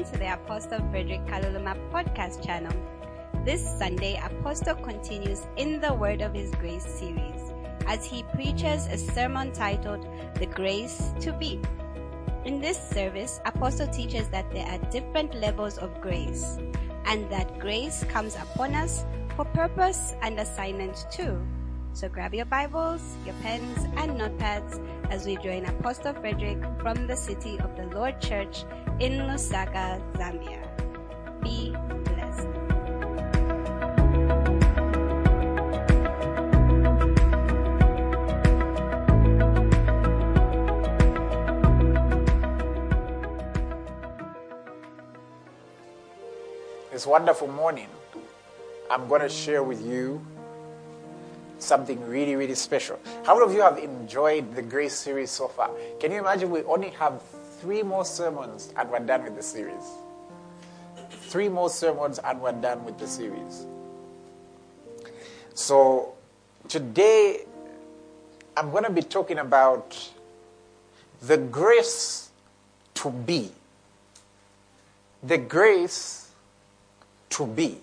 welcome to the Apostle Frederick Kaluluma podcast channel. This Sunday, Apostle continues in the Word of His Grace series as he preaches a sermon titled The Grace to Be. In this service, Apostle teaches that there are different levels of grace and that grace comes upon us for purpose and assignment too. So grab your Bibles, your pens, and notepads as we join Apostle Frederick from the City of the Lord Church in Lusaka, Zambia. Be blessed. This wonderful morning, I'm going to share with you something really, really special. How many of you have enjoyed the Grace series so far? Can you imagine we only have three more sermons and we're done with the series? Three more sermons and we're done with the series. So, today I'm going to be talking about the grace to be. The grace to be.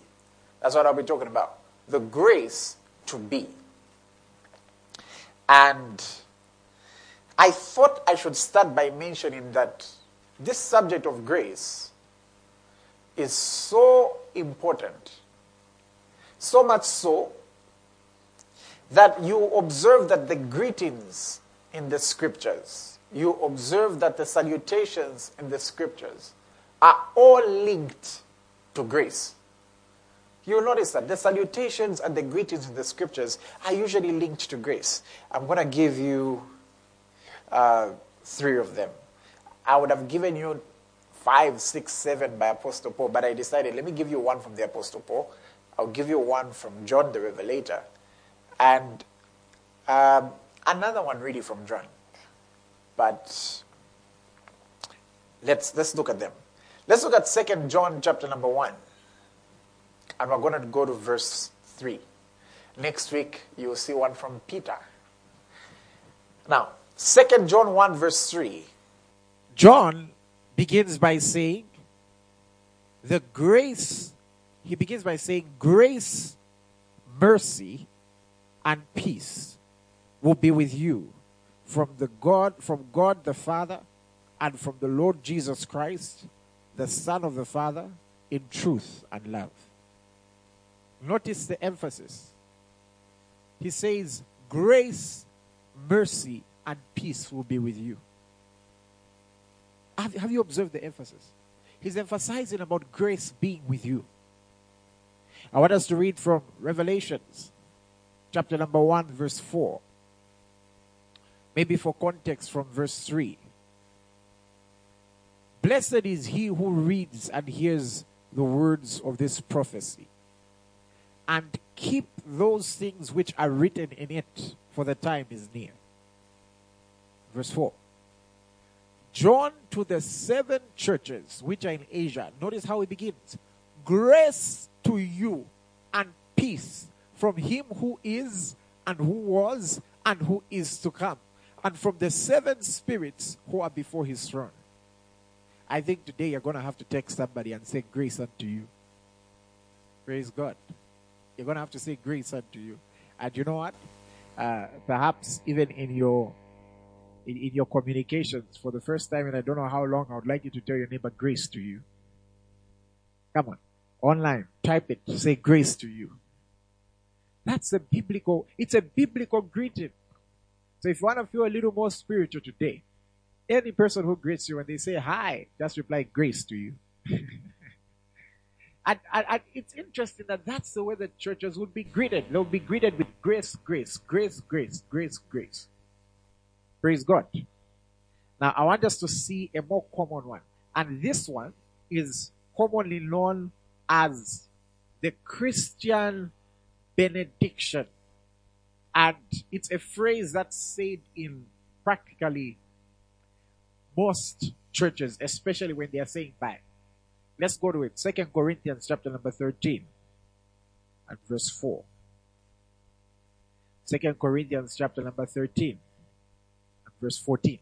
That's what I'll be talking about. The grace to be. And I thought I should start by mentioning that this subject of grace is so important. So much so that you observe that the greetings in the scriptures, you observe that the salutations in the scriptures are all linked to grace. You'll notice that the salutations and the greetings in the scriptures are usually linked to grace. I'm going to give you uh, three of them. I would have given you five, six, seven by Apostle Paul, but I decided let me give you one from the Apostle Paul. I'll give you one from John the Revelator, and um, another one really from John. But let's let's look at them. Let's look at Second John chapter number one. And we're going to go to verse 3. Next week, you will see one from Peter. Now, 2 John 1, verse 3. John begins by saying, the grace, he begins by saying, grace, mercy, and peace will be with you from the God, from God the Father, and from the Lord Jesus Christ, the Son of the Father, in truth and love. Notice the emphasis. He says, Grace, mercy, and peace will be with you. Have, have you observed the emphasis? He's emphasizing about grace being with you. I want us to read from Revelations, chapter number 1, verse 4. Maybe for context, from verse 3. Blessed is he who reads and hears the words of this prophecy and keep those things which are written in it, for the time is near. Verse 4. John to the seven churches which are in Asia. Notice how it begins. Grace to you and peace from him who is and who was and who is to come, and from the seven spirits who are before his throne. I think today you're going to have to text somebody and say, Grace unto you. Praise God. You're going to have to say grace unto you. And you know what? Uh, perhaps even in your in, in, your communications for the first time, and I don't know how long, I would like you to tell your neighbor grace to you. Come on, online, type it, say grace to you. That's a biblical. It's a biblical greeting. So if you want to feel a little more spiritual today, any person who greets you when they say hi, just reply grace to you. And, and, and, it's interesting that that's the way the churches would be greeted. They'll be greeted with grace, grace, grace, grace, grace, grace. Praise God. Now, I want us to see a more common one. And this one is commonly known as the Christian benediction. And it's a phrase that's said in practically most churches, especially when they are saying bye. Let's go to it. Second Corinthians chapter number 13 and verse 4. Second Corinthians chapter number 13 and verse 14.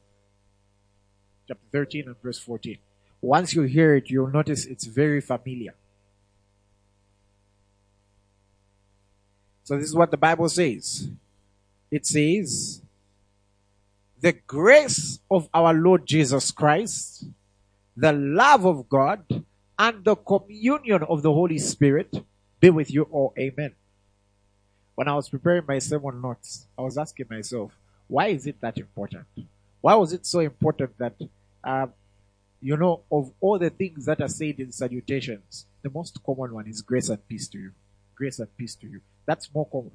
Chapter 13 and verse 14. once you hear it, you'll notice it's very familiar. So this is what the Bible says. It says, the grace of our Lord Jesus Christ, the love of God, and the communion of the Holy Spirit be with you all. Amen. When I was preparing my sermon notes, I was asking myself, why is it that important? Why was it so important that, uh, you know, of all the things that are said in salutations, the most common one is grace and peace to you. Grace and peace to you. That's more common.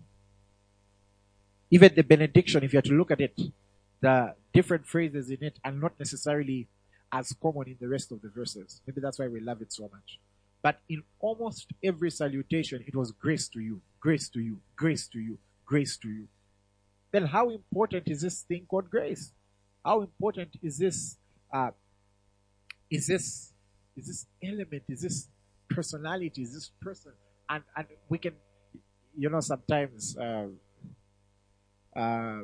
Even the benediction, if you have to look at it, the different phrases in it are not necessarily as common in the rest of the verses. Maybe that's why we love it so much. But in almost every salutation, it was grace to you, grace to you, grace to you, grace to you. Then how important is this thing called grace? How important is this, uh, is this, is this element, is this personality, is this person? And, and we can, you know, sometimes, uh, uh,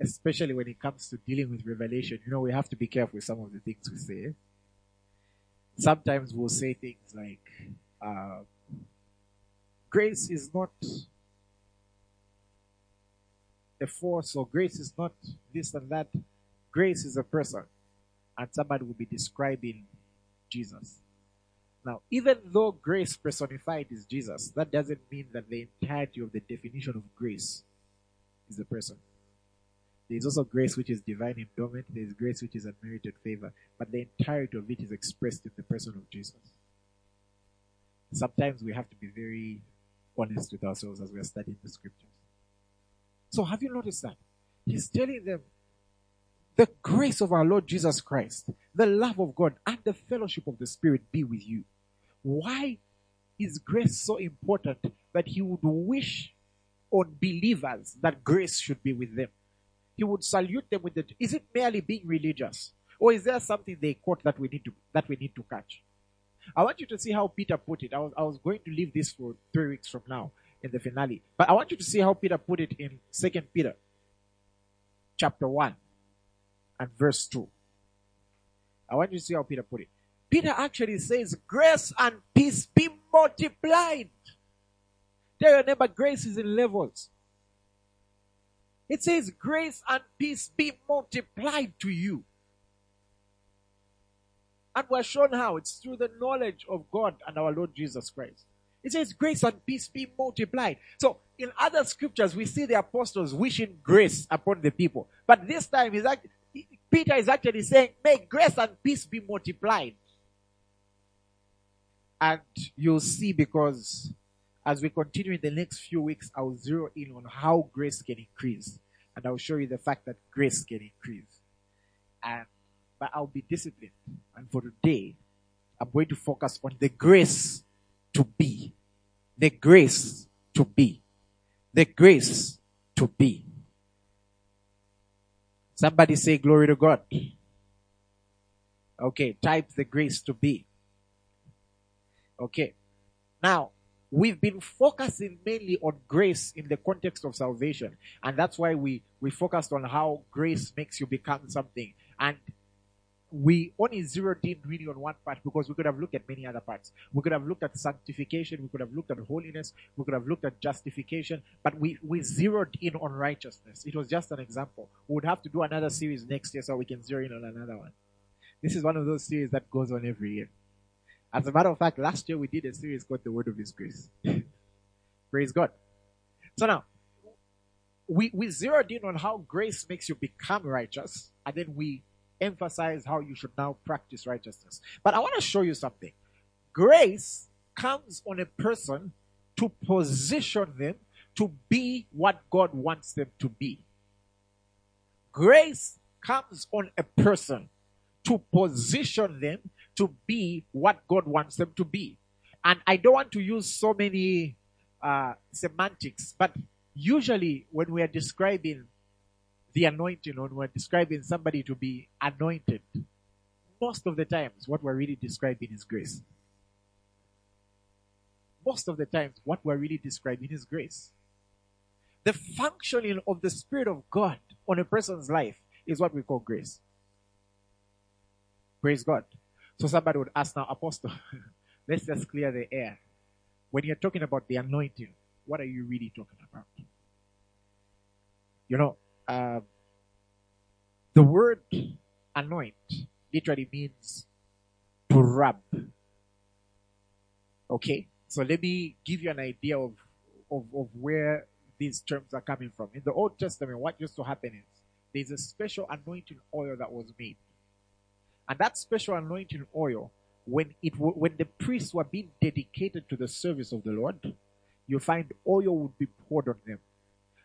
especially when it comes to dealing with revelation, you know, we have to be careful with some of the things we say. Sometimes we'll say things like, uh, grace is not a force or grace is not this and that. Grace is a person. And somebody will be describing Jesus. Now, even though grace personified is Jesus, that doesn't mean that the entirety of the definition of grace is the person. There's also grace which is divine endowment. There's grace which is unmerited favor. But the entirety of it is expressed in the person of Jesus. Sometimes we have to be very honest with ourselves as we are studying the scriptures. So have you noticed that? Hmm. He's telling them the grace of our Lord Jesus Christ, the love of God, and the fellowship of the Spirit be with you. Why is grace so important that he would wish on believers that grace should be with them? he would salute them with the, is it merely being religious? Or is there something they caught that we need to, that we need to catch? I want you to see how Peter put it. I was, I was going to leave this for three weeks from now in the finale. But I want you to see how Peter put it in Second Peter chapter 1 and verse 2. I want you to see how Peter put it. Peter actually says, grace and peace be multiplied. Tell your neighbor, grace is in levels. It says, Grace and peace be multiplied to you. And we're shown how it's through the knowledge of God and our Lord Jesus Christ. It says, Grace and peace be multiplied. So, in other scriptures, we see the apostles wishing grace upon the people. But this time, he's actually, Peter is actually saying, May grace and peace be multiplied. And you'll see because as we continue in the next few weeks, I'll zero in on how grace can increase. And I'll show you the fact that grace can increase. And, but I'll be disciplined. And for today, I'm going to focus on the grace to be. The grace to be. The grace to be. Somebody say glory to God. Okay, type the grace to be. Okay. Now, we've been focusing mainly on grace in the context of salvation. And that's why we, we focused on how grace makes you become something. And we only zeroed in really on one part because we could have looked at many other parts. We could have looked at sanctification, we could have looked at holiness, we could have looked at justification, but we, we zeroed in on righteousness. It was just an example. We would have to do another series next year so we can zero in on another one. This is one of those series that goes on every year. As a matter of fact, last year we did a series called The Word of His Grace. Praise God. So now, we, we zeroed in on how grace makes you become righteous, and then we emphasize how you should now practice righteousness. But I want to show you something. Grace comes on a person to position them to be what God wants them to be. Grace comes on a person to position them to be what God wants them to be. And I don't want to use so many uh, semantics, but usually when we are describing the anointing, when we're describing somebody to be anointed, most of the times what we're really describing is grace. Most of the times what we're really describing is grace. The functioning of the Spirit of God on a person's life is what we call grace. Praise God. So somebody would ask now, Apostle, let's just clear the air. When you're talking about the anointing, what are you really talking about? You know, uh, the word anoint literally means to rub. Okay? So let me give you an idea of, of, of where these terms are coming from. In the Old Testament, what used to happen is there's a special anointing oil that was made. And that special anointing oil, when it when the priests were being dedicated to the service of the Lord, you find oil would be poured on them.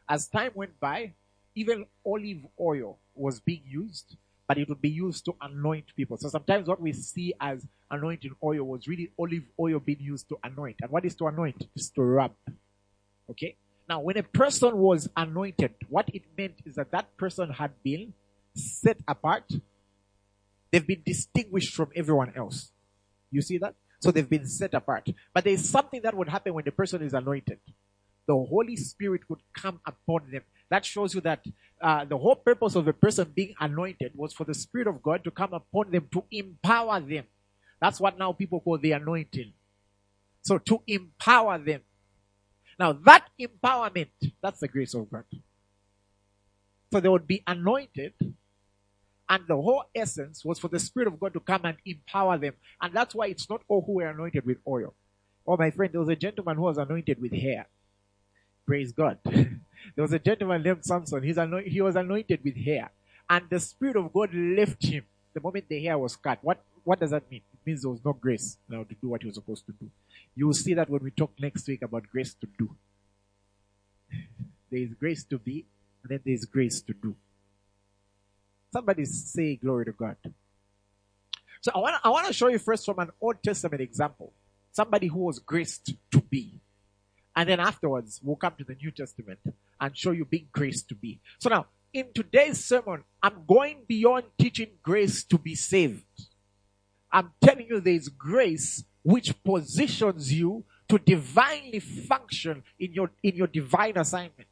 As time went by, even olive oil was being used, but it would be used to anoint people. So sometimes what we see as anointing oil was really olive oil being used to anoint. And what is to anoint? Is to rub. Okay? Now, when a person was anointed, what it meant is that that person had been set apart. They've been distinguished from everyone else. You see that? So they've been set apart. But there's something that would happen when the person is anointed. The Holy Spirit would come upon them. That shows you that uh, the whole purpose of a person being anointed was for the Spirit of God to come upon them to empower them. That's what now people call the anointing. So to empower them. Now that empowerment, that's the grace of God. So they would be anointed and the whole essence was for the Spirit of God to come and empower them. And that's why it's not all who were anointed with oil. Oh, my friend, there was a gentleman who was anointed with hair. Praise God. there was a gentleman named Samson. He's anoint- he was anointed with hair. And the Spirit of God left him the moment the hair was cut. What, what does that mean? It means there was no grace now to do what he was supposed to do. You will see that when we talk next week about grace to do. There is grace to be, and then there is grace to do. Somebody say glory to God. So I want I want to show you first from an Old Testament example. Somebody who was graced to be. And then afterwards, we'll come to the New Testament and show you being grace to be. So now, in today's sermon, I'm going beyond teaching grace to be saved. I'm telling you there's grace which positions you to divinely function in your, in your divine assignment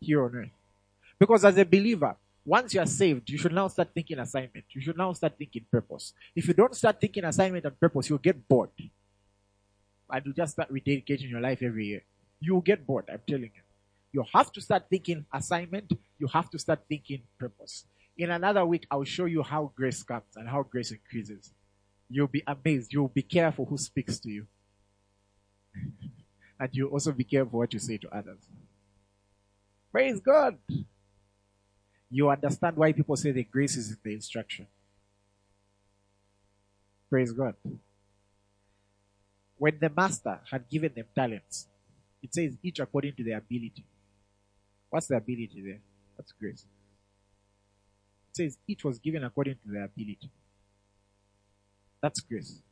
here on earth. Because as a believer, once you are saved, you should now start thinking assignment. You should now start thinking purpose. If you don't start thinking assignment and purpose, you'll get bored. And you just start rededicating your life every year. You'll get bored, I'm telling you. You have to start thinking assignment. You have to start thinking purpose. In another week, I'll show you how grace comes and how grace increases. You'll be amazed. You'll be careful who speaks to you. and you also be careful what you say to others. Praise God. You understand why people say the grace is in the instruction. Praise God. When the master had given them talents, it says each according to their ability. What's the ability there? That's grace. It says each was given according to their ability. That's grace.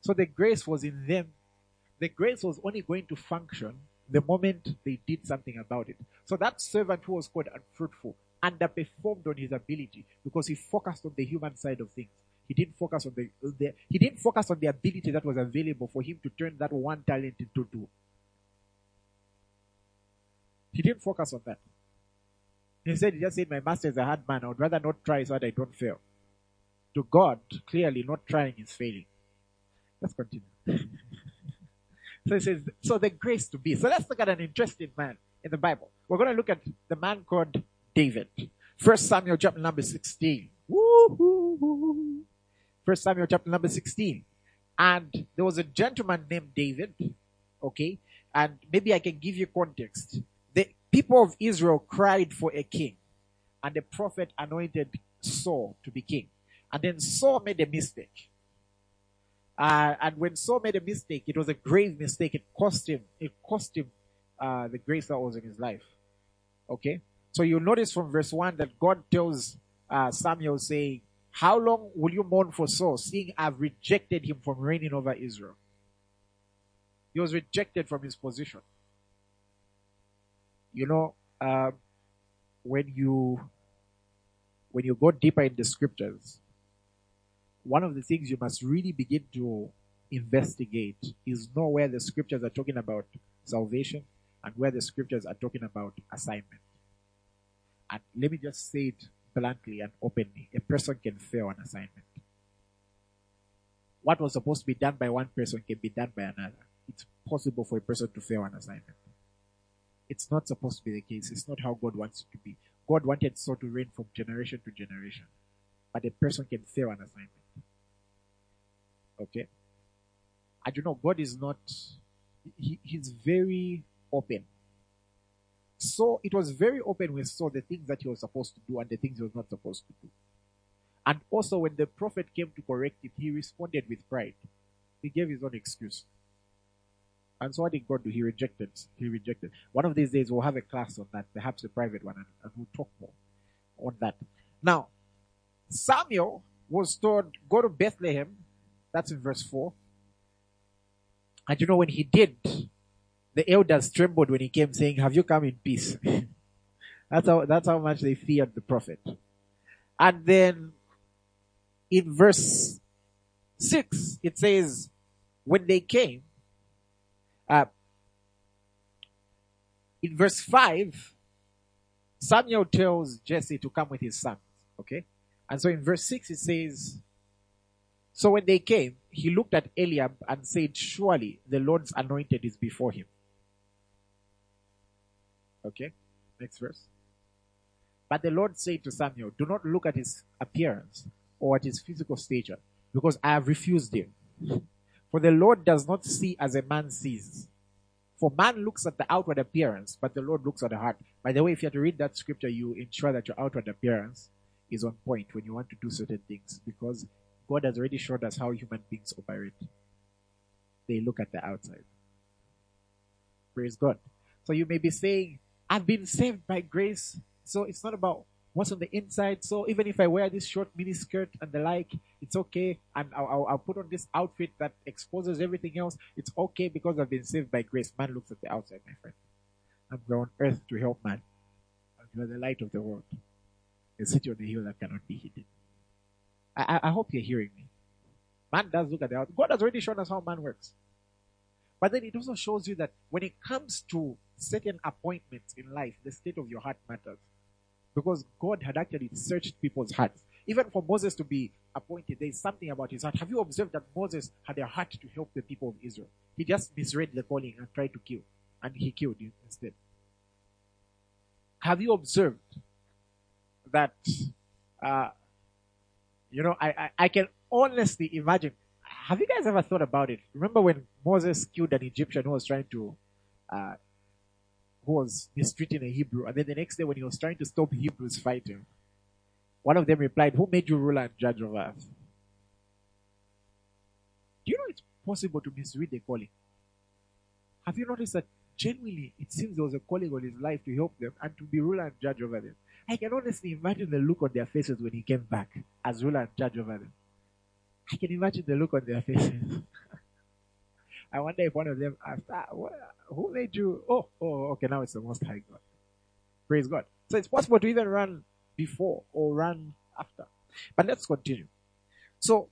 So the grace was in them. The grace was only going to function the moment they did something about it. So that servant who was called unfruitful underperformed on his ability because he focused on the human side of things. He didn't focus on the, the he didn't focus on the ability that was available for him to turn that one talent into two. He didn't focus on that. He said, he just said, my master is a hard man. I would rather not try so that I don't fail. To God, clearly not trying is failing. Let's continue. so he says, so the grace to be. So let's look at an interesting man in the Bible. We're going to look at the man called David. First Samuel chapter number 16. Woo-hoo-hoo. First Samuel chapter number 16. And there was a gentleman named David. Okay. And maybe I can give you context. The people of Israel cried for a king. And the prophet anointed Saul to be king. And then Saul made a mistake. Uh, and when Saul made a mistake, it was a grave mistake. It cost him, it cost him, uh, the grace that was in his life. Okay? So you notice from verse 1 that God tells uh, Samuel saying, How long will you mourn for Saul, seeing I've rejected him from reigning over Israel? He was rejected from his position. You know, uh, when you when you go deeper in the scriptures, one of the things you must really begin to investigate is know where the scriptures are talking about salvation and where the scriptures are talking about assignment. And let me just say it bluntly and openly a person can fail an assignment. what was supposed to be done by one person can be done by another. It's possible for a person to fail an assignment. It's not supposed to be the case. It's not how God wants it to be. God wanted Saul to reign from generation to generation. But a person can fail an assignment. Okay? I do know God is not, he, he's very open. So it was very open with Saul the things that he was supposed to do and the things he was not supposed to do. And also when the prophet came to correct him, he responded with pride. He gave his own excuse. And so what did God do? He rejected. He rejected. One of these days we'll have a class on that, perhaps a private one, and, and we'll talk more on that. Now, Samuel was told, go to Bethlehem. That's in verse 4. And you know, when he did, the elders trembled when he came saying, have you come in peace? that's how, that's how much they feared the prophet. And then in verse 6, it says, when they came, uh, in verse 5, Samuel tells Jesse to come with his sons. Okay? And so in verse 6 it says, So when they came, he looked at Eliab and said, Surely the Lord's anointed is before him. Okay? Next verse. But the Lord said to Samuel, Do not look at his appearance or at his physical stature, because I have refused him. For the Lord does not see as a man sees. For man looks at the outward appearance, but the Lord looks at the heart. By the way, if you have to read that scripture, you ensure that your outward appearance is on point when you want to do certain things, because God has already showed us how human beings operate. They look at the outside. Praise God. So you may be saying, I've been saved by grace. So it's not about what's on the inside. So even if I wear this short mini skirt and the like, it's okay. And I'll, I'll, I'll, put on this outfit that exposes everything else. It's okay because I've been saved by grace. Man looks at the outside, my friend. I'm on earth to help man. You are the light of the world. A city on the hill that cannot be hidden. I, I, I hope you're hearing me. Man does look at the outside. God has already shown us how man works. But then it also shows you that when it comes to certain appointments in life, the state of your heart matters. Because God had actually searched people's hearts. Even for Moses to be appointed, there is something about his heart. Have you observed that Moses had a heart to help the people of Israel? He just misread the calling and tried to kill, and he killed instead. Have you observed that, uh, you know, I, I, I can honestly imagine. Have you guys ever thought about it? Remember when Moses killed an Egyptian who was trying to uh, who was mistreating a Hebrew. And then the next day, when he was trying to stop Hebrews fighting, one of them replied, Who made you ruler and judge of us? Do you know it's possible to misread the calling? Have you noticed that genuinely it seems there was a calling on his life to help them and to be ruler and judge over them? I can honestly imagine the look on their faces when he came back as ruler and judge over them. I can imagine the look on their faces. I wonder if one of them asked, ah, who made you? Oh, oh, okay, now it's the Most High God. Praise God. So it's possible to even run before or run after. But let's continue. So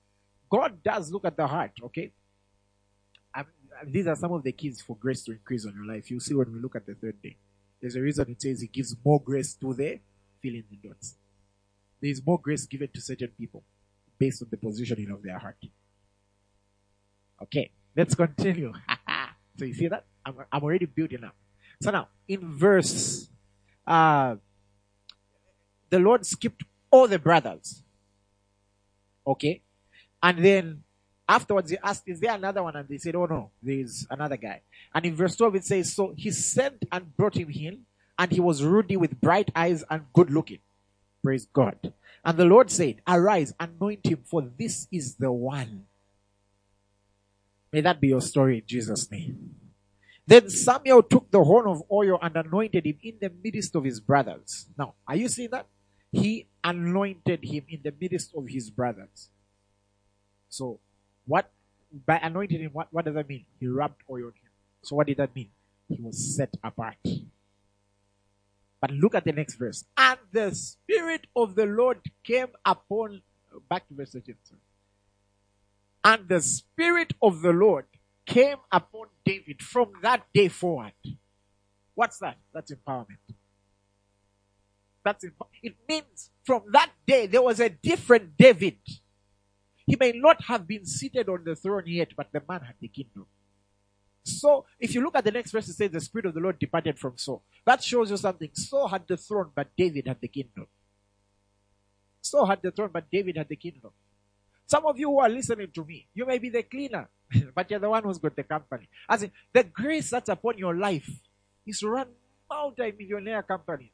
God does look at the heart, okay? And these are some of the keys for grace to increase on your life. You'll see when we look at the third day. There's a reason it says He gives more grace to the filling the dots. There is more grace given to certain people based on the positioning of their heart. Okay. Let's continue. so you see that? I'm, I'm already building up. So now, in verse, uh, the Lord skipped all the brothers. Okay? And then afterwards he asked, Is there another one? And they said, Oh no, there's another guy. And in verse 12 it says, So he sent and brought him in, and he was ruddy with bright eyes and good looking. Praise God. And the Lord said, Arise, anoint him, for this is the one. May that be your story in Jesus' name. Then Samuel took the horn of oil and anointed him in the midst of his brothers. Now, are you seeing that? He anointed him in the midst of his brothers. So, what, by anointing him, what, what does that mean? He rubbed oil on him. So, what did that mean? He was set apart. But look at the next verse. And the Spirit of the Lord came upon, back to verse 13. And the Spirit of the Lord came upon David from that day forward. What's that? That's empowerment. That's it means from that day there was a different David. He may not have been seated on the throne yet, but the man had the kingdom. So, if you look at the next verse, it says, The Spirit of the Lord departed from Saul. That shows you something. Saul had the throne, but David had the kingdom. Saul had the throne, but David had the kingdom. Some of you who are listening to me, you may be the cleaner, but you're the one who's got the company. As in, the grace that's upon your life is to run multi-millionaire companies.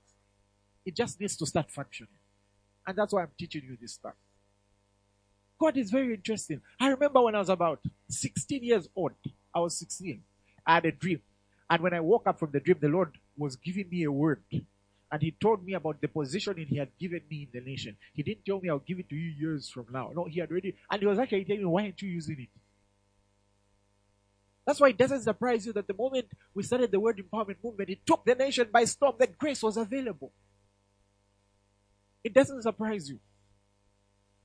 It just needs to start functioning. And that's why I'm teaching you this stuff. God is very interesting. I remember when I was about 16 years old, I was 16, I had a dream. And when I woke up from the dream, the Lord was giving me a word and he told me about the positioning he had given me in the nation. He didn't tell me I'll give it to you years from now. No, he had already, and he was actually telling me, why aren't you using it? That's why it doesn't surprise you that the moment we started the word empowerment movement, it took the nation by storm. That grace was available. It doesn't surprise you.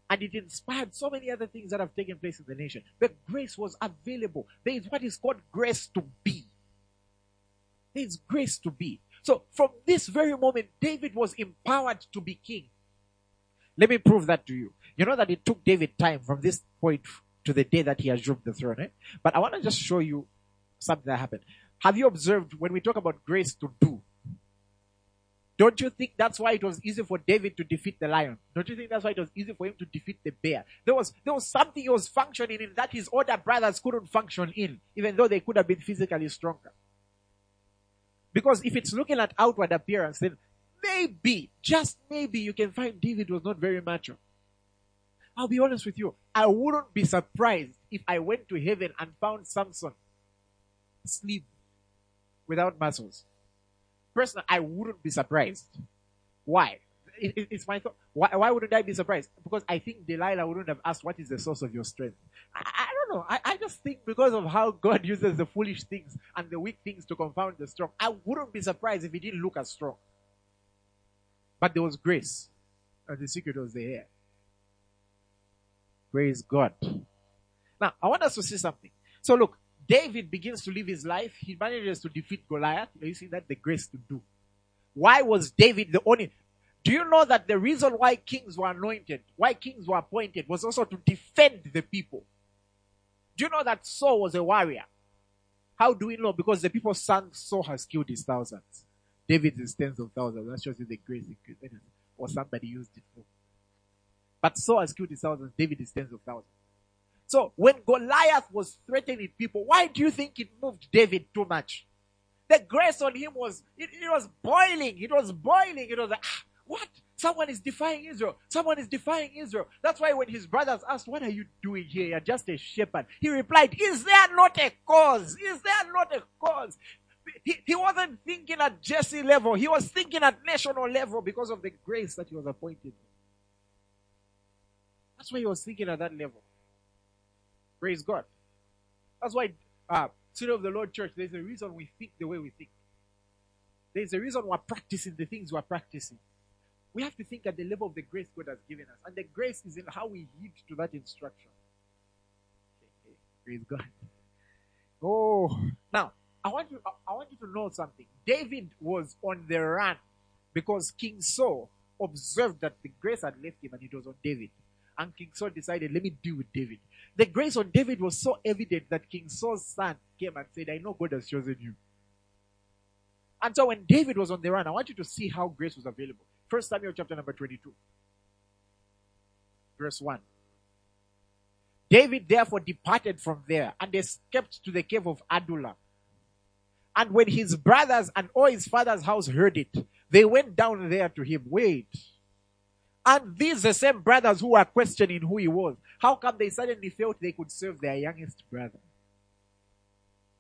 And it inspired so many other things that have taken place in the nation. The grace was available. There is what is called grace to be. There is grace to be. So from this very moment, David was empowered to be king. Let me prove that to you. You know that it took David time from this point to the day that he assumed the throne. Eh? But I want to just show you something that happened. Have you observed when we talk about grace to do? Don't you think that's why it was easy for David to defeat the lion? Don't you think that's why it was easy for him to defeat the bear? There was there was something he was functioning in that his older brothers couldn't function in, even though they could have been physically stronger. Because if it's looking at outward appearance, then maybe, just maybe, you can find David was not very macho. I'll be honest with you. I wouldn't be surprised if I went to heaven and found Samson sleep without muscles. Personally, I wouldn't be surprised. Why? It, it, it's my thought. Why, why wouldn't I be surprised? Because I think Delilah wouldn't have asked, What is the source of your strength? Know. I, I just think because of how God uses the foolish things and the weak things to confound the strong, I wouldn't be surprised if he didn't look as strong. But there was grace, and the secret was there. Praise God. Now, I want us to see something. So, look, David begins to live his life. He manages to defeat Goliath. You see that the grace to do. Why was David the only? Do you know that the reason why kings were anointed, why kings were appointed, was also to defend the people? Do you know that Saul was a warrior? How do we know? Because the people sang Saul has killed his thousands. David is tens of thousands. That shows you the grace Or somebody used it for. But Saul has killed his thousands. David is tens of thousands. So when Goliath was threatening people, why do you think it moved David too much? The grace on him was, it, it was boiling. It was boiling. It was like, ah, what? Someone is defying Israel. Someone is defying Israel. That's why when his brothers asked, What are you doing here? You're just a shepherd. He replied, Is there not a cause? Is there not a cause? He, he wasn't thinking at Jesse level. He was thinking at national level because of the grace that he was appointed. That's why he was thinking at that level. Praise God. That's why, uh, City of the Lord Church, there's a reason we think the way we think. There's a reason we're practicing the things we're practicing. We have to think at the level of the grace God has given us. And the grace is in how we heed to that instruction. Praise God. Oh, now, I want you, I want you to know something. David was on the run because King Saul observed that the grace had left him and it was on David. And King Saul decided, let me deal with David. The grace on David was so evident that King Saul's son came and said, I know God has chosen you. And so when David was on the run, I want you to see how grace was available. First Samuel chapter number 22. Verse 1. David therefore departed from there and escaped to the cave of Adullam. And when his brothers and all his father's house heard it, they went down there to him. Wait. And these the same brothers who were questioning who he was. How come they suddenly felt they could serve their youngest brother?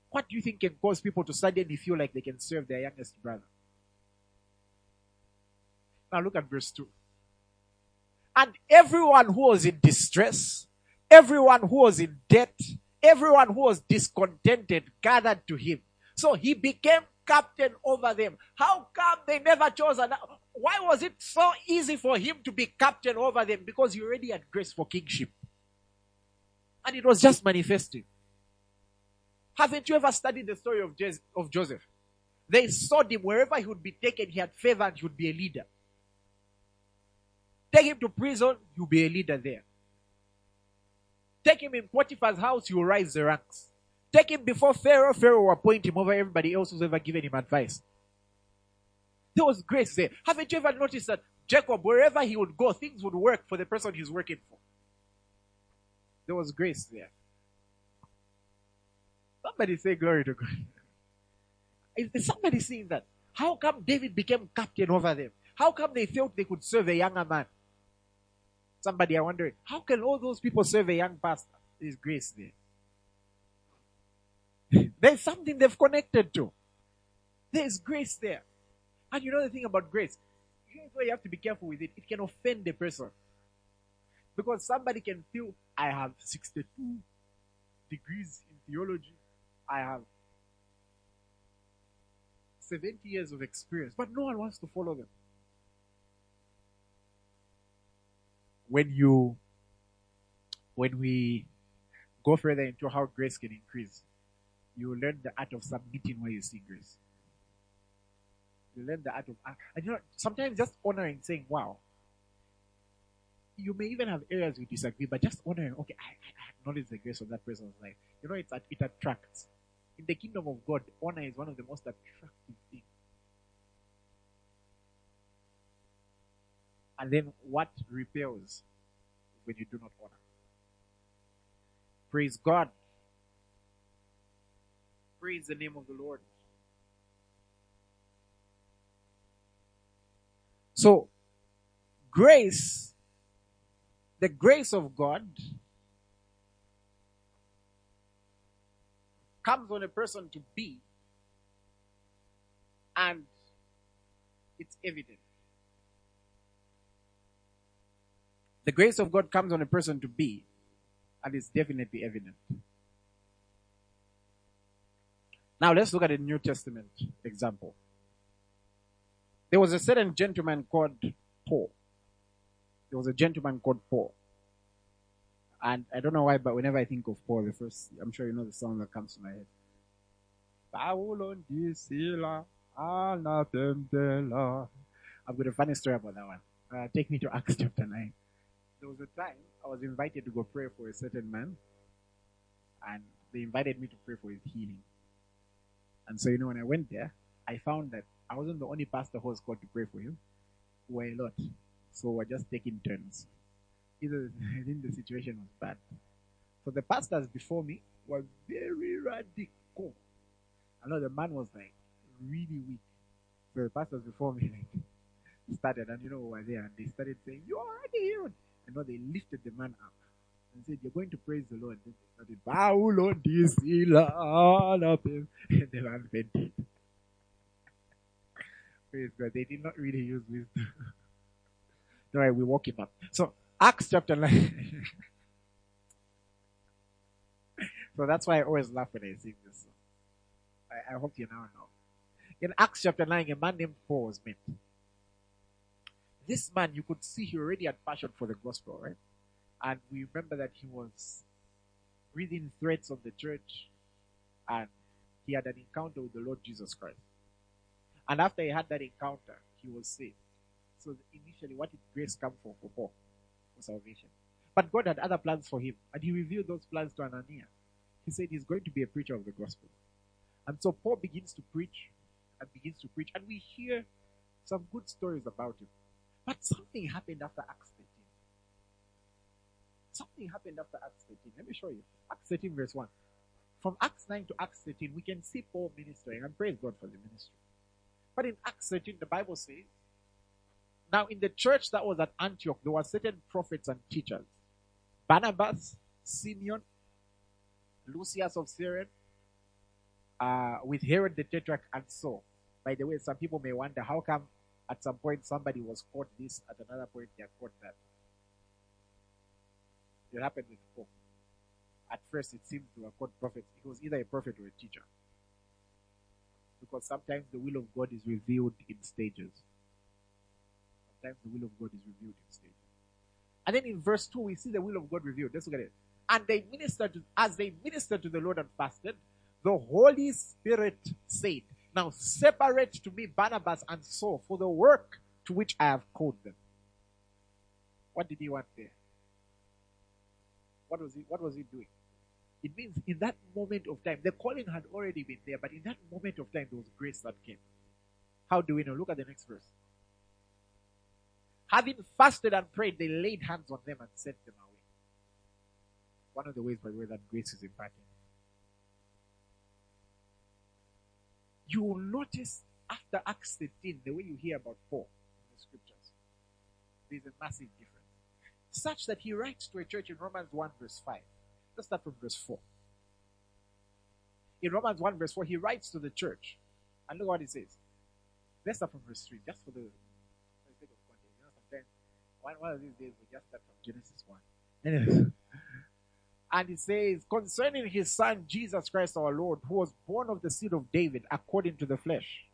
What do you think can cause people to suddenly feel like they can serve their youngest brother? Now look at verse 2. And everyone who was in distress, everyone who was in debt, everyone who was discontented gathered to him. So he became captain over them. How come they never chose another? Why was it so easy for him to be captain over them? Because he already had grace for kingship. And it was just manifesting. Haven't you ever studied the story of, of Joseph? They saw him wherever he would be taken, he had favor and he would be a leader. Take him to prison, you'll be a leader there. Take him in Potiphar's house, you'll rise the ranks. Take him before Pharaoh, Pharaoh will appoint him over everybody else who's ever given him advice. There was grace there. Haven't you ever noticed that Jacob, wherever he would go, things would work for the person he's working for? There was grace there. Somebody say glory to God. Is somebody seeing that? How come David became captain over them? How come they felt they could serve a younger man? Somebody are wondering, how can all those people serve a young pastor? There's grace there. There's something they've connected to. There's grace there. And you know the thing about grace? You have to be careful with it. It can offend the person. Because somebody can feel, I have 62 degrees in theology. I have 70 years of experience, but no one wants to follow them. When you, when we go further into how grace can increase, you learn the art of submitting while you see grace. You learn the art of, ah, and you know, sometimes just honoring, and saying, wow. You may even have areas you disagree, but just honoring, okay, I, I acknowledge the grace of that person's life. You know, it's, it attracts. In the kingdom of God, honor is one of the most attractive things. And then what repels when you do not honor? Praise God. Praise the name of the Lord. So, grace, the grace of God comes on a person to be, and it's evident. The grace of God comes on a person to be, and it's definitely evident. Now let's look at a New Testament example. There was a certain gentleman called Paul. There was a gentleman called Paul. And I don't know why, but whenever I think of Paul, the first, I'm sure you know the song that comes to my head. I've got a funny story about that one. Uh, take me to Acts chapter 9. There was a time I was invited to go pray for a certain man, and they invited me to pray for his healing. And so, you know, when I went there, I found that I wasn't the only pastor who was called to pray for him. We were a lot. So we're just taking turns. Either I think the situation was bad. So the pastors before me were very radical. I know the man was like really weak. So the pastors before me like started, and you know, were there, and they started saying, "You're already healed." And know they lifted the man up and said, You're going to praise the Lord. Then they started, him. And the man fainted. praise God. They did not really use wisdom. All right, we walk him up. So, Acts chapter 9. so that's why I always laugh when I sing this song. I, I hope you now know. In Acts chapter 9, a man named Paul was met. This man, you could see he already had passion for the gospel, right? And we remember that he was reading threats on the church and he had an encounter with the Lord Jesus Christ. And after he had that encounter, he was saved. So initially, what did grace come for for Paul? For salvation. But God had other plans for him, and he revealed those plans to Ananias. He said he's going to be a preacher of the gospel. And so Paul begins to preach and begins to preach, and we hear some good stories about him. But something happened after Acts 13. Something happened after Acts 13. Let me show you. Acts 13, verse 1. From Acts 9 to Acts 13, we can see Paul ministering, and praise God for the ministry. But in Acts 13, the Bible says, now in the church that was at Antioch, there were certain prophets and teachers. Barnabas, Simeon, Lucius of Cyrene, uh, with Herod the Tetrarch, and so. By the way, some people may wonder how come at some point somebody was caught this, at another point they are caught that. It happened with Paul. At first it seemed to have caught prophets. It was either a prophet or a teacher. Because sometimes the will of God is revealed in stages. Sometimes the will of God is revealed in stages. And then in verse 2, we see the will of God revealed. Let's look at it. And they ministered, to, as they ministered to the Lord and fasted, the Holy Spirit said, now separate to me Barnabas and Saul for the work to which I have called them. What did he want there? What was he what was he doing? It means in that moment of time, the calling had already been there, but in that moment of time, there was grace that came. How do we know? Look at the next verse. Having fasted and prayed, they laid hands on them and sent them away. One of the ways, by the way, that grace is imparted. You will notice after Acts 13, the way you hear about Paul in the scriptures, there's a massive difference. Such that he writes to a church in Romans 1, verse 5. Let's start from verse 4. In Romans 1, verse 4, he writes to the church. And look what he says. Let's start from verse 3, just for the, sake of context. You know, sometimes one, one of these days we just start from Genesis 1. Anyways. And it says, concerning his son Jesus Christ our Lord, who was born of the seed of David according to the flesh,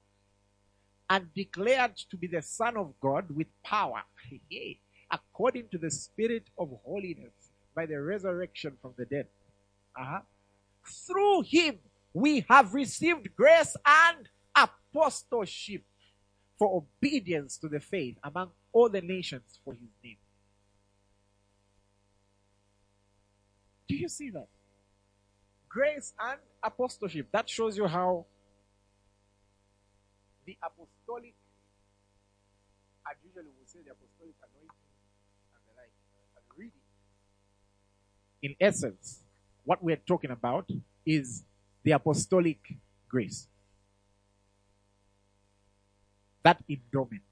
and declared to be the Son of God with power, according to the Spirit of holiness, by the resurrection from the dead. Uh-huh. Through him we have received grace and apostleship for obedience to the faith among all the nations for his name. Do you see that? Grace and apostleship. That shows you how the apostolic, I usually will say the apostolic anointing and the like, and really, in essence, what we're talking about is the apostolic grace. That endowment,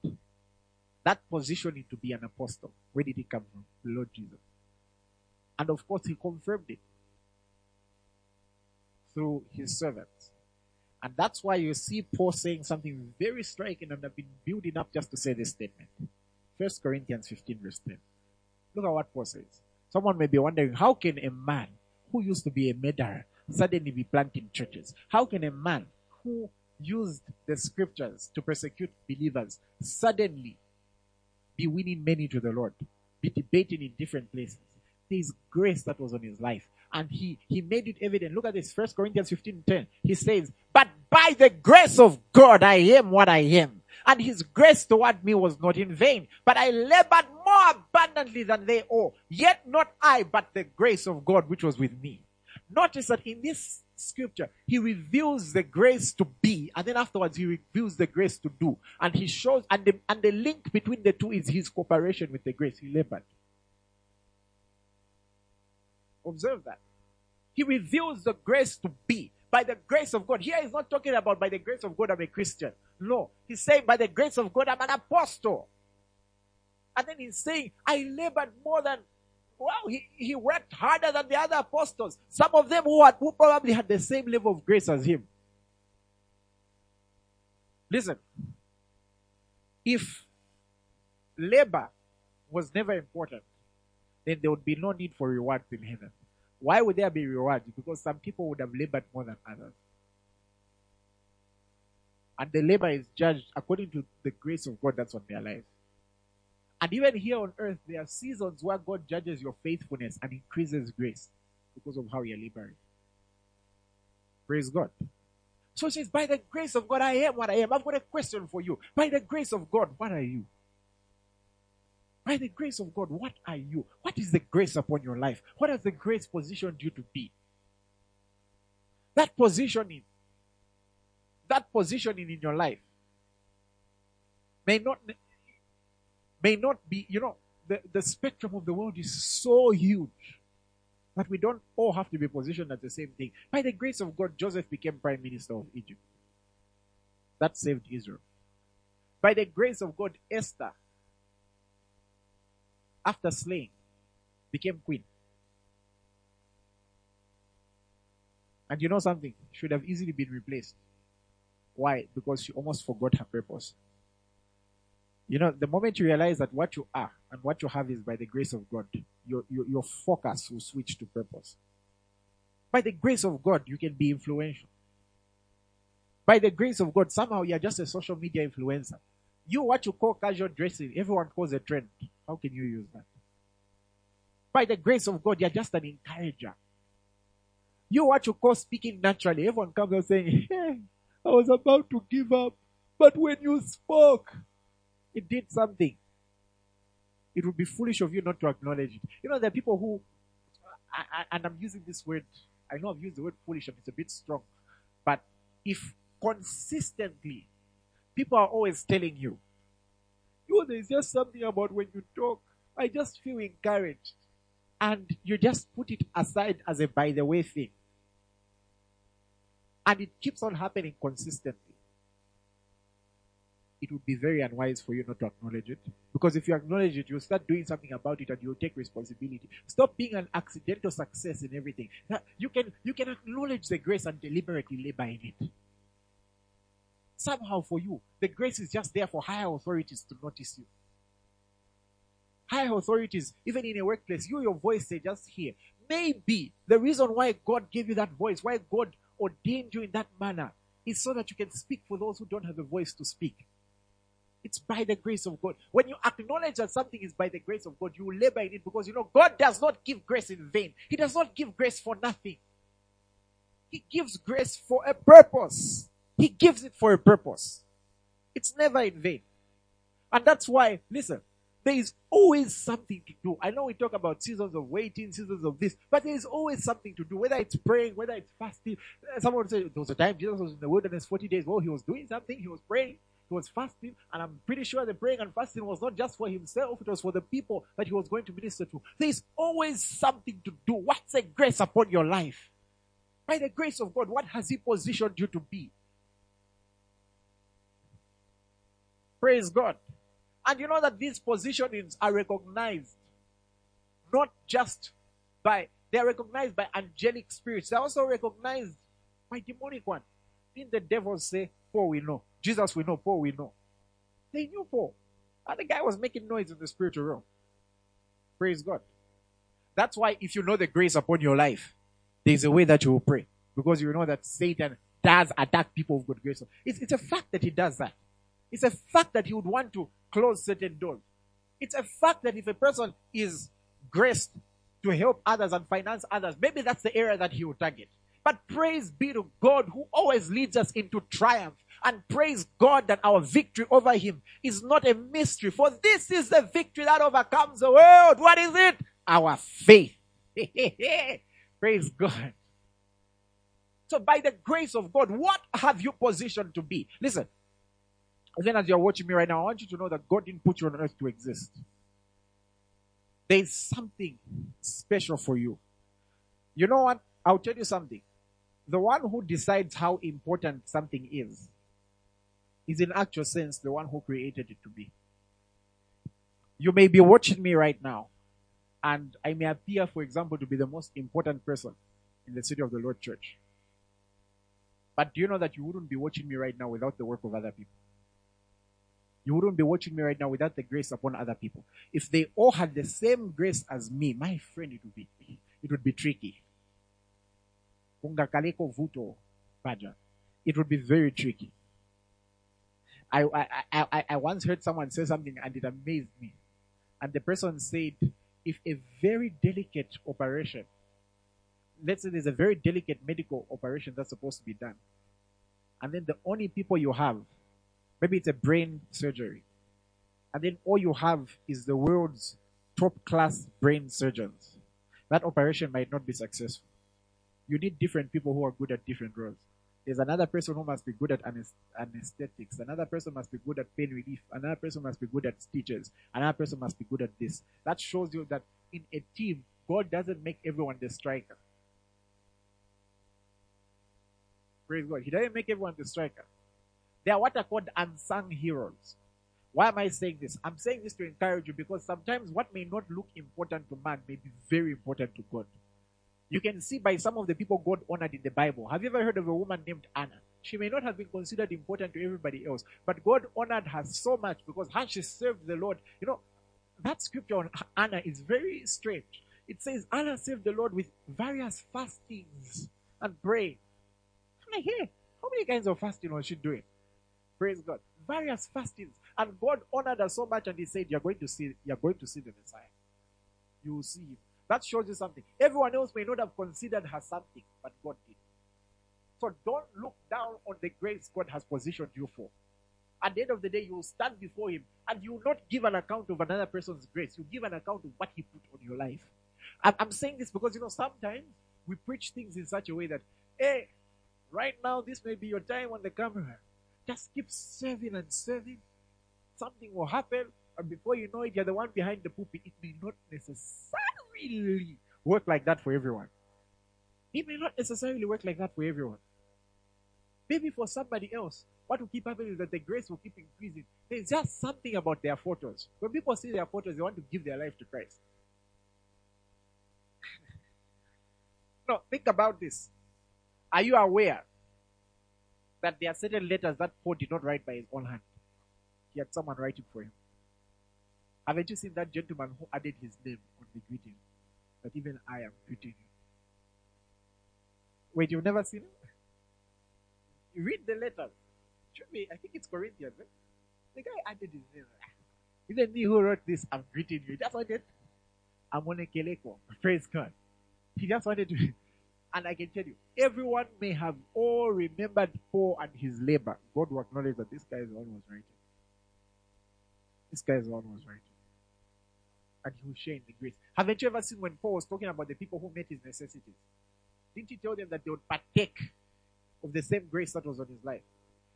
that positioning to be an apostle, where did it come from? The Lord Jesus. And of course, he confirmed it through his servants. And that's why you see Paul saying something very striking, and I've been building up just to say this statement. First Corinthians 15, verse 10. Look at what Paul says. Someone may be wondering, how can a man who used to be a murderer suddenly be planting churches? How can a man who used the scriptures to persecute believers suddenly be winning many to the Lord, be debating in different places? There's grace that was on his life. And he, he made it evident. Look at this, First Corinthians 15 10. He says, But by the grace of God, I am what I am. And his grace toward me was not in vain. But I labored more abundantly than they all. Yet not I, but the grace of God which was with me. Notice that in this scripture, he reveals the grace to be, and then afterwards he reveals the grace to do. And he shows, and the, and the link between the two is his cooperation with the grace he labored. Observe that. He reveals the grace to be. By the grace of God. Here he's not talking about by the grace of God I'm a Christian. No. He's saying by the grace of God I'm an apostle. And then he's saying, I labored more than Wow, he, he worked harder than the other apostles. Some of them who, had, who probably had the same level of grace as him. Listen, if labor was never important, then there would be no need for rewards in heaven. Why would there be rewards? Because some people would have labored more than others. And the labor is judged according to the grace of God that's on their life. And even here on earth, there are seasons where God judges your faithfulness and increases grace because of how you're laboring. Praise God. So it says, by the grace of God, I am what I am. I've got a question for you. By the grace of God, what are you? By the grace of God, what are you? What is the grace upon your life? What has the grace positioned you to be? That positioning, that positioning in your life may not may not be, you know, the, the spectrum of the world is so huge that we don't all have to be positioned at the same thing. By the grace of God, Joseph became prime minister of Egypt. That saved Israel. By the grace of God, Esther after slaying, became queen. And you know something? Should have easily been replaced. Why? Because she almost forgot her purpose. You know, the moment you realize that what you are and what you have is by the grace of God, your, your, your focus will switch to purpose. By the grace of God, you can be influential. By the grace of God, somehow you're just a social media influencer. You, what you call casual dressing, everyone calls a trend. How can you use that? By the grace of God, you're just an encourager. You, what you call speaking naturally, everyone comes and saying, Hey, I was about to give up, but when you spoke, it did something. It would be foolish of you not to acknowledge it. You know, there are people who, I, I, and I'm using this word, I know I've used the word foolish and it's a bit strong, but if consistently people are always telling you, you know, there's just something about when you talk, I just feel encouraged. And you just put it aside as a by the way thing. And it keeps on happening consistently. It would be very unwise for you not to acknowledge it. Because if you acknowledge it, you'll start doing something about it and you'll take responsibility. Stop being an accidental success in everything. You can, you can acknowledge the grace and deliberately labor in it. Somehow for you, the grace is just there for higher authorities to notice you. Higher authorities, even in a workplace, you, your voice, they just hear. Maybe the reason why God gave you that voice, why God ordained you in that manner, is so that you can speak for those who don't have a voice to speak. It's by the grace of God. When you acknowledge that something is by the grace of God, you labor in it because you know God does not give grace in vain. He does not give grace for nothing. He gives grace for a purpose. He gives it for a purpose. It's never in vain. And that's why, listen, there is always something to do. I know we talk about seasons of waiting, seasons of this, but there is always something to do, whether it's praying, whether it's fasting. Uh, someone said there was a time Jesus was in the wilderness 40 days. Well, he was doing something, he was praying, he was fasting, and I'm pretty sure the praying and fasting was not just for himself, it was for the people that he was going to minister to. There is always something to do. What's the grace upon your life? By the grace of God, what has he positioned you to be? Praise God. And you know that these positionings are recognized not just by, they are recognized by angelic spirits. They're also recognized by demonic ones. Didn't the devil say, Paul we know? Jesus we know, Paul we know. They knew Paul. And the guy was making noise in the spiritual realm. Praise God. That's why if you know the grace upon your life, there's a way that you will pray. Because you know that Satan does attack people with good grace. It's, it's a fact that he does that. It's a fact that he would want to close certain doors. It's a fact that if a person is graced to help others and finance others, maybe that's the area that he will target. But praise be to God who always leads us into triumph. And praise God that our victory over him is not a mystery. For this is the victory that overcomes the world. What is it? Our faith. praise God. So by the grace of God, what have you positioned to be? Listen, then as you're watching me right now, I want you to know that God didn't put you on earth to exist. There's something special for you. You know what? I'll tell you something. The one who decides how important something is, is in actual sense the one who created it to be. You may be watching me right now, and I may appear, for example, to be the most important person in the city of the Lord Church. But do you know that you wouldn't be watching me right now without the work of other people? You wouldn't be watching me right now without the grace upon other people. If they all had the same grace as me, my friend, it would be it would be tricky. It would be very tricky. I, I, I, I once heard someone say something and it amazed me. And the person said, if a very delicate operation, let's say there's a very delicate medical operation that's supposed to be done, and then the only people you have Maybe it's a brain surgery. And then all you have is the world's top class brain surgeons. That operation might not be successful. You need different people who are good at different roles. There's another person who must be good at anesthetics. Another person must be good at pain relief. Another person must be good at stitches. Another person must be good at this. That shows you that in a team, God doesn't make everyone the striker. Praise God. He doesn't make everyone the striker. They are what are called unsung heroes. Why am I saying this? I'm saying this to encourage you because sometimes what may not look important to man may be very important to God. You can see by some of the people God honored in the Bible. Have you ever heard of a woman named Anna? She may not have been considered important to everybody else, but God honored her so much because how she served the Lord. You know, that scripture on Anna is very strange. It says Anna served the Lord with various fastings and praying. I'm like, hey, how many kinds of fasting was she doing? Praise God. Various fastings. And God honored us so much and He said, You're going to see, you're going to see the Messiah. You will see him. That shows you something. Everyone else may not have considered her something, but God did. So don't look down on the grace God has positioned you for. At the end of the day, you will stand before Him and you will not give an account of another person's grace. You give an account of what He put on your life. I'm, I'm saying this because, you know, sometimes we preach things in such a way that, hey, right now, this may be your time on the camera. Just keep serving and serving. Something will happen, and before you know it, you're the one behind the pulpit. It may not necessarily work like that for everyone. It may not necessarily work like that for everyone. Maybe for somebody else, what will keep happening is that the grace will keep increasing. There's just something about their photos. When people see their photos, they want to give their life to Christ. no, think about this. Are you aware that there are certain letters that Paul did not write by his own hand? He had someone write it for him. Haven't you seen that gentleman who added his name on the greeting? That even I am greeting you. Wait, you've never seen it? You read the letters. Should be, I think it's Corinthians. The guy added his name. Even me who wrote this, I'm greeting you. That's what it. I'm on a keleko. Praise God. He just wanted to. And I can tell you, everyone may have all remembered Paul and his labor. God will acknowledge that this guy is the one who was writing. This guy is the one who was writing. And he will share in the grace. Haven't you ever seen when Paul was talking about the people who met his necessities? Didn't he tell them that they would partake of the same grace that was on his life?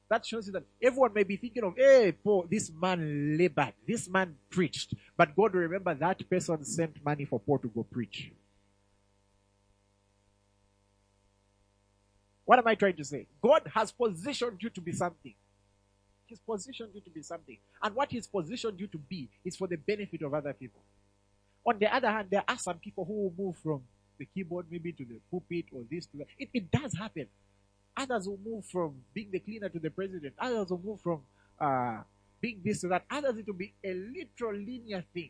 That shows you that everyone may be thinking of, hey, Paul, this man labored, this man preached. But God remember that person sent money for Paul to go preach. What am I trying to say? God has positioned you to be something. He's positioned you to be something. And what He's positioned you to be is for the benefit of other people. On the other hand, there are some people who will move from the keyboard maybe to the pulpit or this to that. It, it does happen. Others will move from being the cleaner to the president. Others will move from uh, being this to that. Others, it will be a literal linear thing.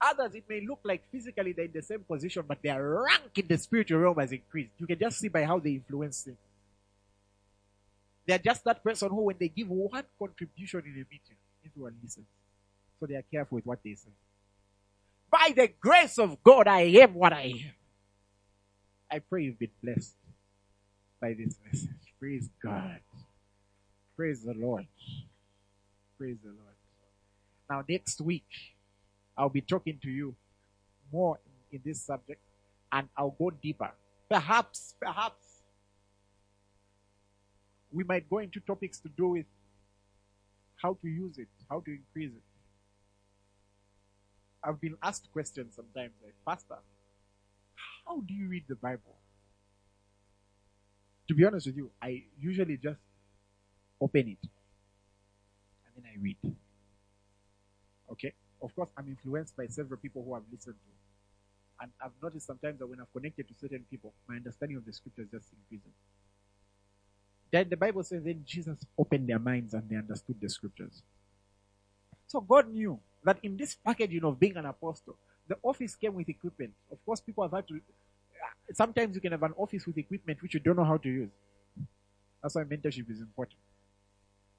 Others, it may look like physically they're in the same position, but their rank in the spiritual realm has increased. You can just see by how they influence things. They're just that person who, when they give one contribution in a meeting, everyone listens. So they are careful with what they say. By the grace of God, I am what I am. I pray you've been blessed by this message. Praise God. Praise the Lord. Praise the Lord. Now, next week, I'll be talking to you more in this subject and I'll go deeper. Perhaps, perhaps we might go into topics to do with how to use it, how to increase it. I've been asked questions sometimes like, Pastor, how do you read the Bible? To be honest with you, I usually just open it and then I read. Of course, I'm influenced by several people who I've listened to. And I've noticed sometimes that when I've connected to certain people, my understanding of the scriptures just increases. Then the Bible says, then Jesus opened their minds and they understood the scriptures. So God knew that in this packaging of being an apostle, the office came with equipment. Of course, people have had to. Uh, sometimes you can have an office with equipment which you don't know how to use. That's why mentorship is important.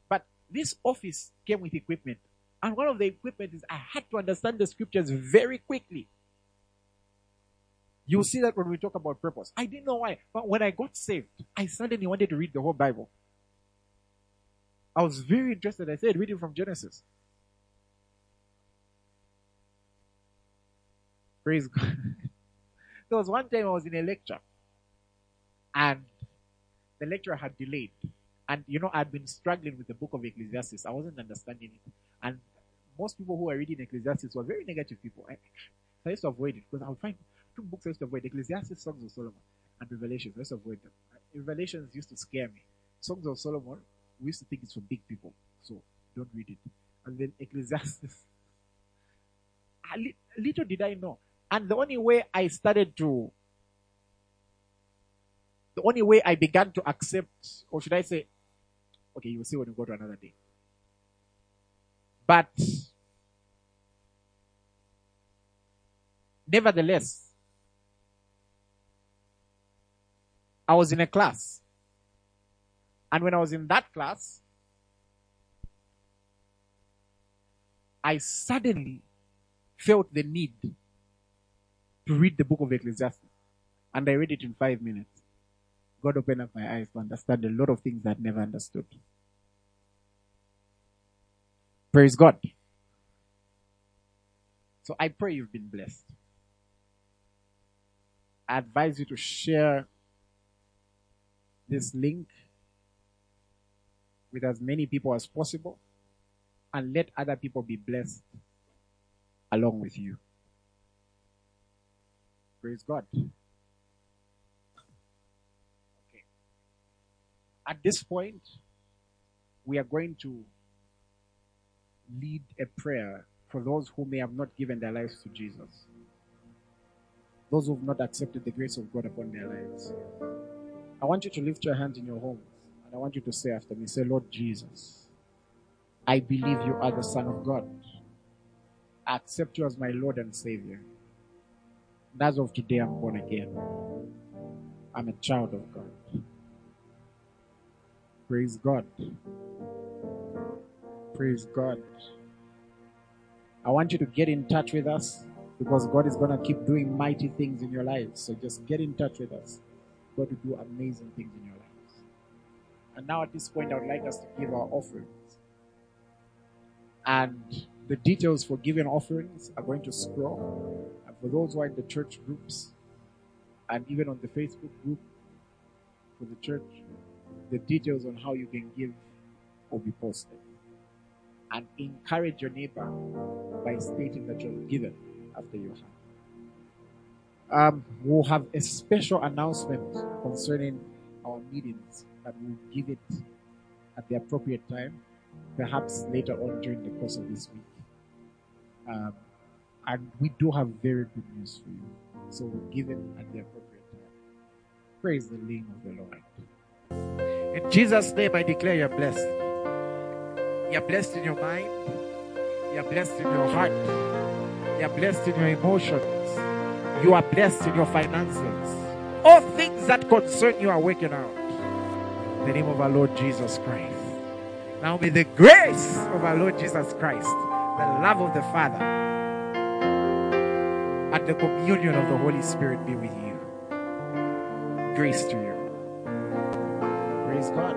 But this office came with equipment. And one of the equipment is I had to understand the scriptures very quickly. You'll see that when we talk about purpose. I didn't know why, but when I got saved, I suddenly wanted to read the whole Bible. I was very interested. I said, reading from Genesis. Praise God. there was one time I was in a lecture, and the lecturer had delayed. And you know, I'd been struggling with the book of Ecclesiastes. I wasn't understanding it. And most people who were reading Ecclesiastes were very negative people. I, I used to avoid it because I would find two books I used to avoid Ecclesiastes, Songs of Solomon, and Revelations. I used to avoid them. Revelations used to scare me. Songs of Solomon, we used to think it's for big people, so don't read it. And then Ecclesiastes, little did I know. And the only way I started to, the only way I began to accept, or should I say, okay, you will see when we go to another day. But nevertheless, I was in a class. And when I was in that class, I suddenly felt the need to read the book of Ecclesiastes. And I read it in five minutes. God opened up my eyes to understand a lot of things I'd never understood. Praise God. So I pray you've been blessed. I advise you to share this link with as many people as possible and let other people be blessed along with you. Praise God. Okay. At this point, we are going to lead a prayer for those who may have not given their lives to Jesus. Those who have not accepted the grace of God upon their lives. I want you to lift your hands in your homes and I want you to say after me, say, Lord Jesus, I believe you are the Son of God. I accept you as my Lord and Savior. And as of today, I'm born again. I'm a child of God. Praise God. Praise God. I want you to get in touch with us because God is going to keep doing mighty things in your lives. So just get in touch with us. God will do amazing things in your lives. And now at this point, I would like us to give our offerings. And the details for giving offerings are going to scroll. And for those who are in the church groups and even on the Facebook group for the church, the details on how you can give will be posted and encourage your neighbor by stating that you've given after you have. Um, we'll have a special announcement concerning our meetings and we'll give it at the appropriate time, perhaps later on during the course of this week. Um, and we do have very good news for you. So we'll give it at the appropriate time. Praise the name of the Lord. In Jesus' name, I declare you're blessed. You're blessed in your mind. You're blessed in your heart. You're blessed in your emotions. You are blessed in your finances. All things that concern you are working out. In the name of our Lord Jesus Christ. Now may the grace of our Lord Jesus Christ, the love of the Father, and the communion of the Holy Spirit be with you. Grace to you. Praise God.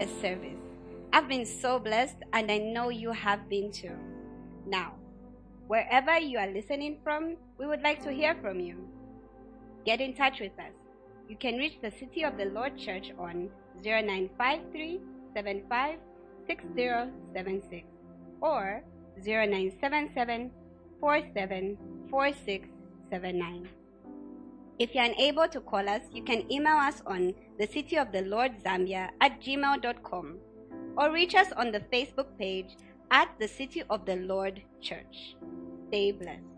A service. I've been so blessed, and I know you have been too. Now, wherever you are listening from, we would like to hear from you. Get in touch with us. You can reach the City of the Lord Church on 0953 75 6076 or 0977 47 4679. If you're unable to call us, you can email us on the city of the Lord Zambia at gmail.com or reach us on the Facebook page at the City of the Lord Church. Stay blessed.